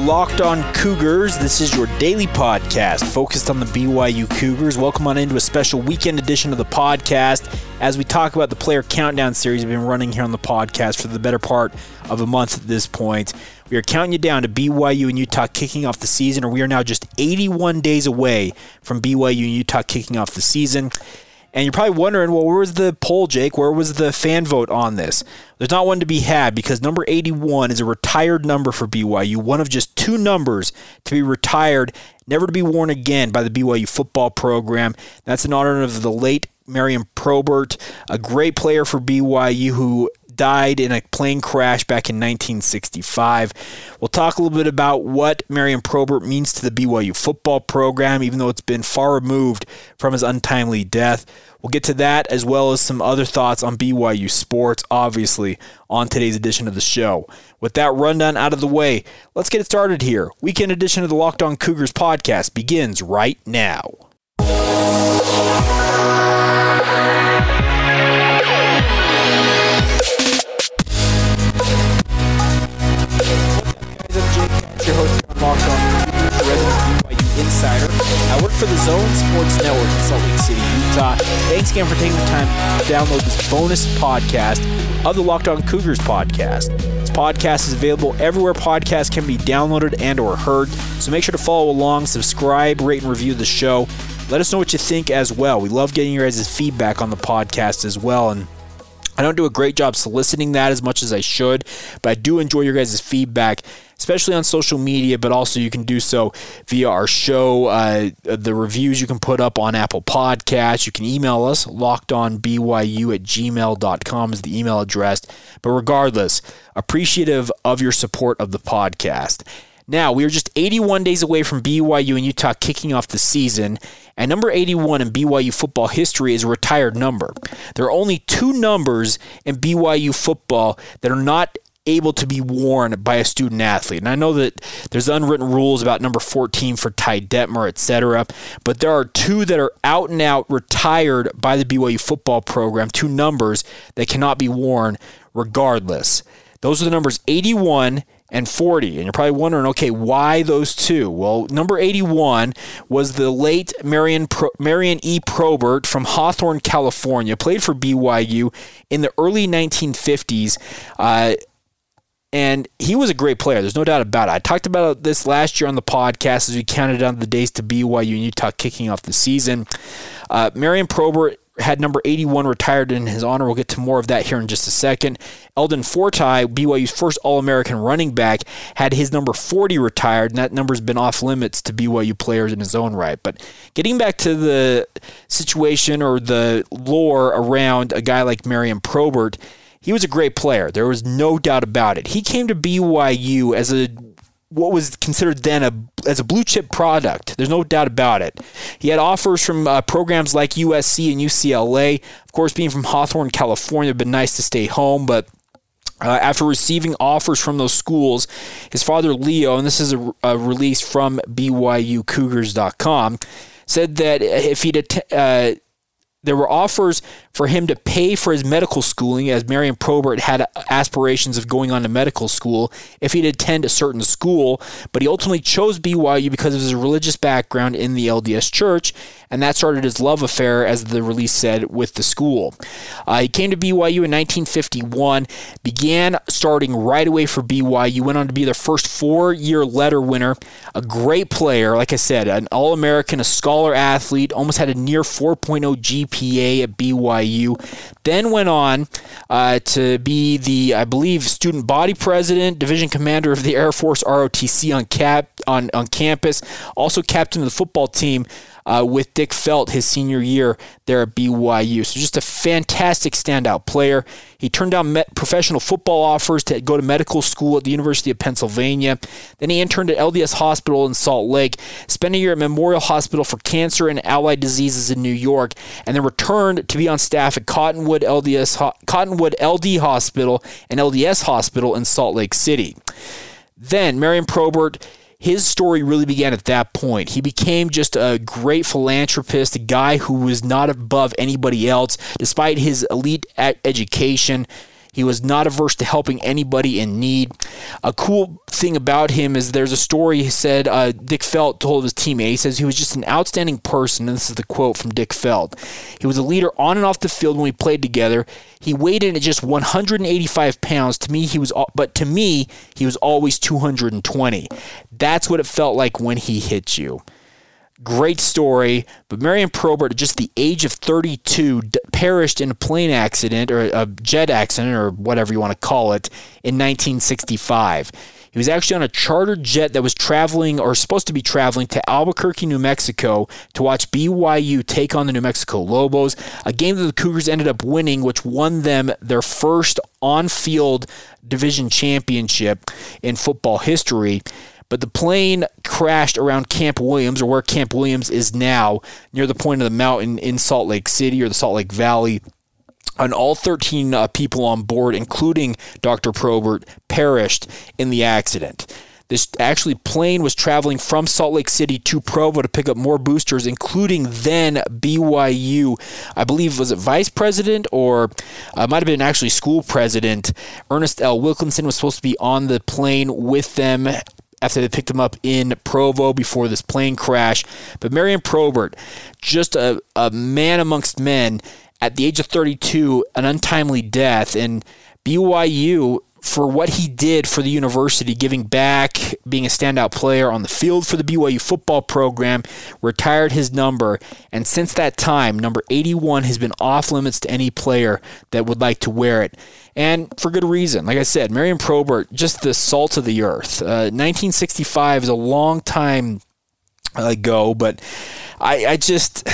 Locked On Cougars. This is your daily podcast focused on the BYU Cougars. Welcome on into a special weekend edition of the podcast as we talk about the player countdown series we've been running here on the podcast for the better part of a month at this point. We are counting you down to BYU and Utah kicking off the season, or we are now just 81 days away from BYU and Utah kicking off the season. And you're probably wondering, well, where was the poll, Jake? Where was the fan vote on this? There's not one to be had because number 81 is a retired number for BYU, one of just two numbers to be retired, never to be worn again by the BYU football program. That's in honor of the late Marion Probert, a great player for BYU who died in a plane crash back in 1965. We'll talk a little bit about what Marion Probert means to the BYU football program, even though it's been far removed from his untimely death. We'll get to that as well as some other thoughts on BYU sports, obviously, on today's edition of the show. With that rundown out of the way, let's get it started here. Weekend edition of the Locked On Cougars podcast begins right now. Insider. I work for the Zone Sports Network in Salt Lake City, Utah. Thanks again for taking the time to download this bonus podcast of the Locked On Cougars podcast. This podcast is available everywhere podcasts can be downloaded and or heard. So make sure to follow along, subscribe, rate, and review the show. Let us know what you think as well. We love getting your guys' feedback on the podcast as well. And I don't do a great job soliciting that as much as I should, but I do enjoy your guys' feedback especially on social media, but also you can do so via our show. Uh, the reviews you can put up on Apple Podcasts. You can email us, lockedonbyu at gmail.com is the email address. But regardless, appreciative of your support of the podcast. Now, we are just 81 days away from BYU and Utah kicking off the season, and number 81 in BYU football history is a retired number. There are only two numbers in BYU football that are not able to be worn by a student athlete. And I know that there's unwritten rules about number 14 for Ty Detmer, etc. But there are two that are out and out retired by the BYU football program, two numbers that cannot be worn regardless. Those are the numbers 81 and 40. And you're probably wondering, okay, why those two? Well, number 81 was the late Marion, Pro- Marion E. Probert from Hawthorne, California, played for BYU in the early 1950s. Uh, and he was a great player. There's no doubt about it. I talked about this last year on the podcast as we counted down the days to BYU and Utah kicking off the season. Uh, Marion Probert had number 81 retired in his honor. We'll get to more of that here in just a second. Eldon Fortie, BYU's first All American running back, had his number 40 retired, and that number's been off limits to BYU players in his own right. But getting back to the situation or the lore around a guy like Marion Probert, he was a great player. There was no doubt about it. He came to BYU as a what was considered then a as a blue chip product. There's no doubt about it. He had offers from uh, programs like USC and UCLA. Of course, being from Hawthorne, California, it'd been nice to stay home, but uh, after receiving offers from those schools, his father Leo, and this is a, a release from BYUCougars.com, said that if he'd att- uh, there were offers for him to pay for his medical schooling, as Marion Probert had aspirations of going on to medical school if he'd attend a certain school, but he ultimately chose BYU because of his religious background in the LDS Church, and that started his love affair, as the release said, with the school. Uh, he came to BYU in 1951, began starting right away for BYU, went on to be their first four year letter winner, a great player, like I said, an All American, a scholar athlete, almost had a near 4.0 GPA at BYU. Then went on uh, to be the, I believe, student body president, division commander of the Air Force ROTC on cap on, on campus, also captain of the football team uh, with Dick Felt his senior year there at BYU. So just a fantastic standout player. He turned down professional football offers to go to medical school at the University of Pennsylvania. Then he interned at LDS Hospital in Salt Lake, spent a year at Memorial Hospital for Cancer and Allied Diseases in New York, and then returned to be on staff at Cottonwood LDS Cottonwood LD Hospital and LDS Hospital in Salt Lake City. Then Marion Probert his story really began at that point. He became just a great philanthropist, a guy who was not above anybody else, despite his elite education. He was not averse to helping anybody in need. A cool thing about him is there's a story he said uh, Dick Felt told his teammate. He says he was just an outstanding person, and this is the quote from Dick Felt. He was a leader on and off the field when we played together. He weighed in at just 185 pounds. To me, he was, but to me, he was always 220. That's what it felt like when he hit you. Great story. But Marion Probert, at just the age of 32, d- perished in a plane accident or a jet accident or whatever you want to call it in 1965. He was actually on a chartered jet that was traveling or supposed to be traveling to Albuquerque, New Mexico to watch BYU take on the New Mexico Lobos, a game that the Cougars ended up winning, which won them their first on field division championship in football history. But the plane crashed around Camp Williams, or where Camp Williams is now, near the point of the mountain in Salt Lake City or the Salt Lake Valley. And all 13 uh, people on board, including Dr. Probert, perished in the accident. This actually plane was traveling from Salt Lake City to Provo to pick up more boosters, including then BYU, I believe was it vice president or uh, might have been actually school president. Ernest L. Wilkinson was supposed to be on the plane with them after they picked him up in Provo before this plane crash. But Marion Probert, just a, a man amongst men, at the age of 32, an untimely death. And BYU, for what he did for the university, giving back, being a standout player on the field for the BYU football program, retired his number. And since that time, number 81 has been off limits to any player that would like to wear it and for good reason. Like I said, Marion Probert, just the salt of the earth. Uh, 1965 is a long time ago, but I, I just.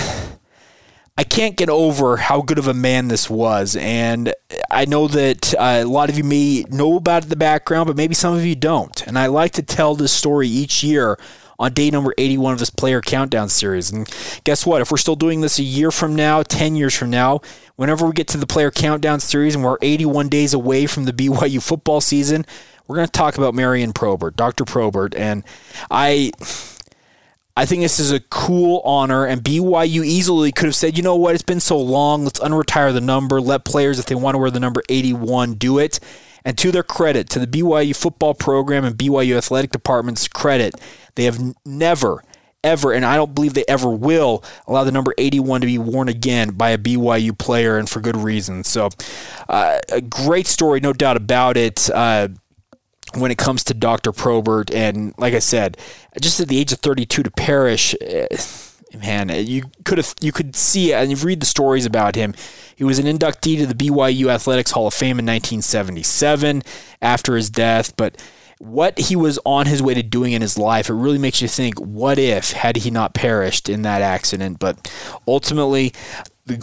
I can't get over how good of a man this was. And I know that uh, a lot of you may know about the background, but maybe some of you don't. And I like to tell this story each year on day number 81 of this player countdown series. And guess what? If we're still doing this a year from now, 10 years from now, whenever we get to the player countdown series and we're 81 days away from the BYU football season, we're going to talk about Marion Probert, Dr. Probert. And I. I think this is a cool honor, and BYU easily could have said, you know what, it's been so long, let's unretire the number, let players, if they want to wear the number 81, do it. And to their credit, to the BYU football program and BYU athletic department's credit, they have never, ever, and I don't believe they ever will allow the number 81 to be worn again by a BYU player, and for good reason. So, uh, a great story, no doubt about it. Uh, when it comes to Dr. Probert, and like I said, just at the age of 32 to perish, eh, man, you could have you could see and you read the stories about him. He was an inductee to the BYU Athletics Hall of Fame in 1977 after his death, but what he was on his way to doing in his life, it really makes you think, what if had he not perished in that accident? But ultimately,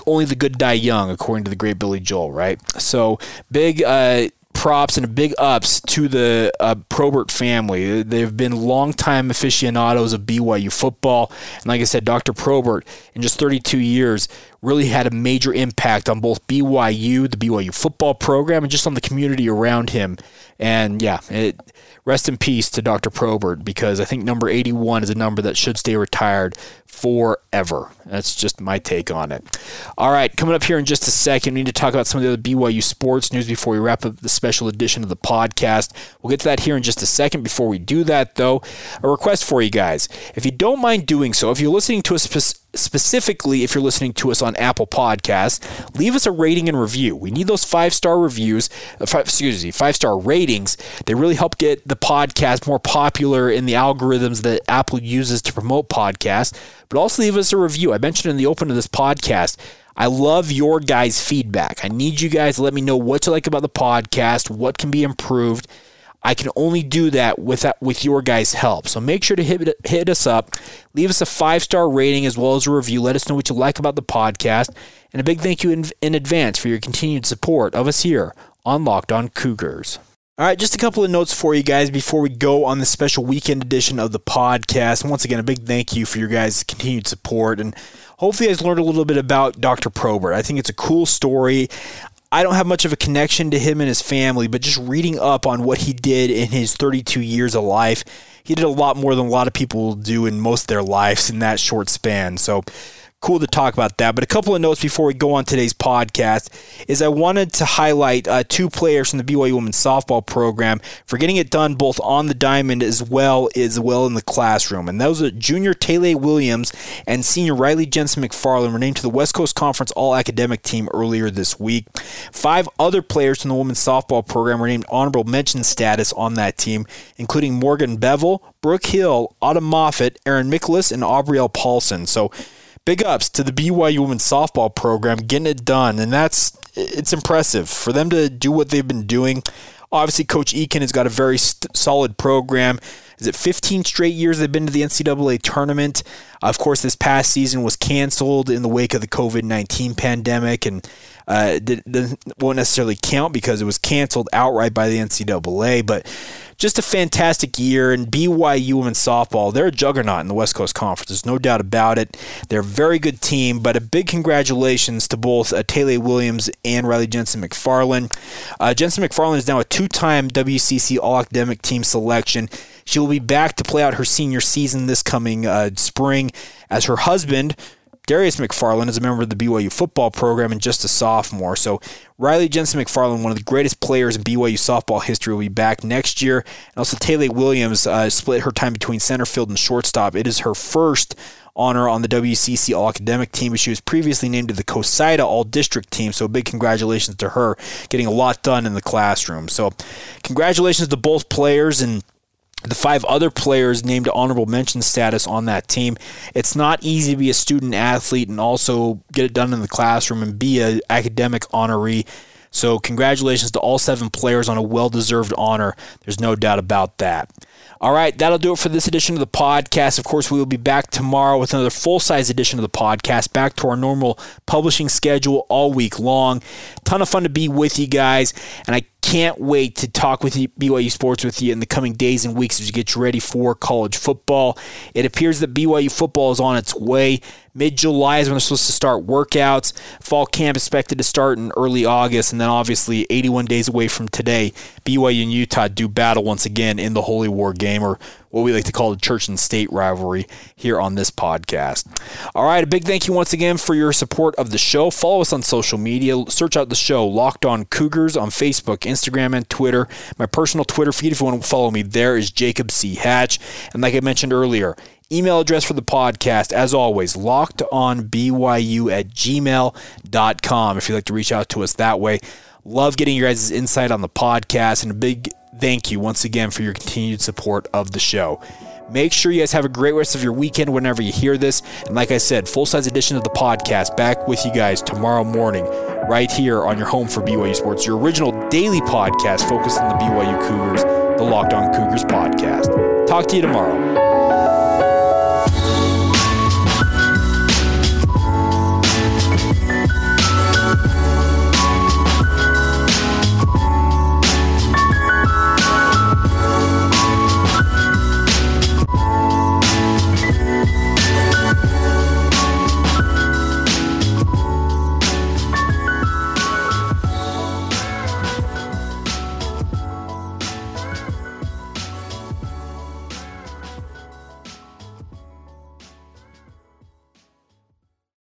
only the good die young, according to the great Billy Joel, right? So big. Uh, props and big ups to the uh, Probert family. They've been longtime aficionados of BYU football. And like I said, Dr. Probert, in just 32 years, really had a major impact on both BYU, the BYU football program, and just on the community around him. And yeah, it, rest in peace to Dr. Probert because I think number 81 is a number that should stay retired forever. That's just my take on it. All right, coming up here in just a second, we need to talk about some of the other BYU sports news before we wrap up the special edition of the podcast. We'll get to that here in just a second. Before we do that, though, a request for you guys. If you don't mind doing so, if you're listening to us specifically if you're listening to us on Apple Podcasts, leave us a rating and review. We need those five star reviews, uh, five, excuse me, five star ratings. They really help get the podcast more popular in the algorithms that Apple uses to promote podcasts. But also leave us a review. I mentioned in the open of this podcast. I love your guys' feedback. I need you guys to let me know what you like about the podcast, what can be improved. I can only do that with uh, with your guys' help. So make sure to hit hit us up, leave us a five star rating as well as a review. Let us know what you like about the podcast, and a big thank you in, in advance for your continued support of us here on Locked On Cougars. All right, just a couple of notes for you guys before we go on the special weekend edition of the podcast. Once again, a big thank you for your guys' continued support and hopefully you guys learned a little bit about Dr. Probert. I think it's a cool story. I don't have much of a connection to him and his family, but just reading up on what he did in his 32 years of life, he did a lot more than a lot of people will do in most of their lives in that short span. So, cool to talk about that. But a couple of notes before we go on today's podcast is I wanted to highlight uh, two players from the BYU women's softball program for getting it done both on the diamond as well as well in the classroom. And those are junior Taylor Williams and senior Riley Jensen McFarland were named to the West Coast Conference All Academic Team earlier this week. Five other players from the women's softball program were named honorable mention status on that team, including Morgan Bevel, Brooke Hill, Autumn Moffett, Aaron Nicholas, and Aubrielle Paulson. So big ups to the BYU women's softball program getting it done, and that's it's impressive for them to do what they've been doing. Obviously, Coach Eakin has got a very st- solid program. Is it 15 straight years they've been to the NCAA tournament? Of course, this past season was canceled in the wake of the COVID 19 pandemic, and uh, it won't necessarily count because it was canceled outright by the NCAA. But just a fantastic year. And BYU women's softball, they're a juggernaut in the West Coast Conference. There's no doubt about it. They're a very good team, but a big congratulations to both uh, Taylor Williams and Riley Jensen McFarland. Uh, Jensen McFarland is now a two time WCC All Academic Team selection. She will be back to play out her senior season this coming uh, spring as her husband, Darius McFarland is a member of the BYU football program and just a sophomore. So Riley Jensen McFarland, one of the greatest players in BYU softball history, will be back next year. And also Taylor Williams uh, split her time between center field and shortstop. It is her first honor on the WCC All Academic team. She was previously named to the COSIDA All District team, so big congratulations to her getting a lot done in the classroom. So, congratulations to both players and the five other players named honorable mention status on that team. It's not easy to be a student athlete and also get it done in the classroom and be an academic honoree. So, congratulations to all seven players on a well deserved honor. There's no doubt about that. All right, that'll do it for this edition of the podcast. Of course, we will be back tomorrow with another full size edition of the podcast, back to our normal publishing schedule all week long. Ton of fun to be with you guys, and I can't wait to talk with you, BYU Sports with you in the coming days and weeks as you get ready for college football. It appears that BYU football is on its way. Mid July is when they're supposed to start workouts. Fall camp is expected to start in early August, and then obviously 81 days away from today, BYU and Utah do battle once again in the Holy War game, or what we like to call the church and state rivalry here on this podcast. All right, a big thank you once again for your support of the show. Follow us on social media. Search out the show Locked On Cougars on Facebook, Instagram, and Twitter. My personal Twitter feed, if you want to follow me there, is Jacob C. Hatch. And like I mentioned earlier, Email address for the podcast, as always, locked on BYU at gmail.com if you'd like to reach out to us that way. Love getting your guys' insight on the podcast, and a big thank you once again for your continued support of the show. Make sure you guys have a great rest of your weekend whenever you hear this. And like I said, full size edition of the podcast back with you guys tomorrow morning, right here on your home for BYU Sports, your original daily podcast focused on the BYU Cougars, the Locked On Cougars podcast. Talk to you tomorrow.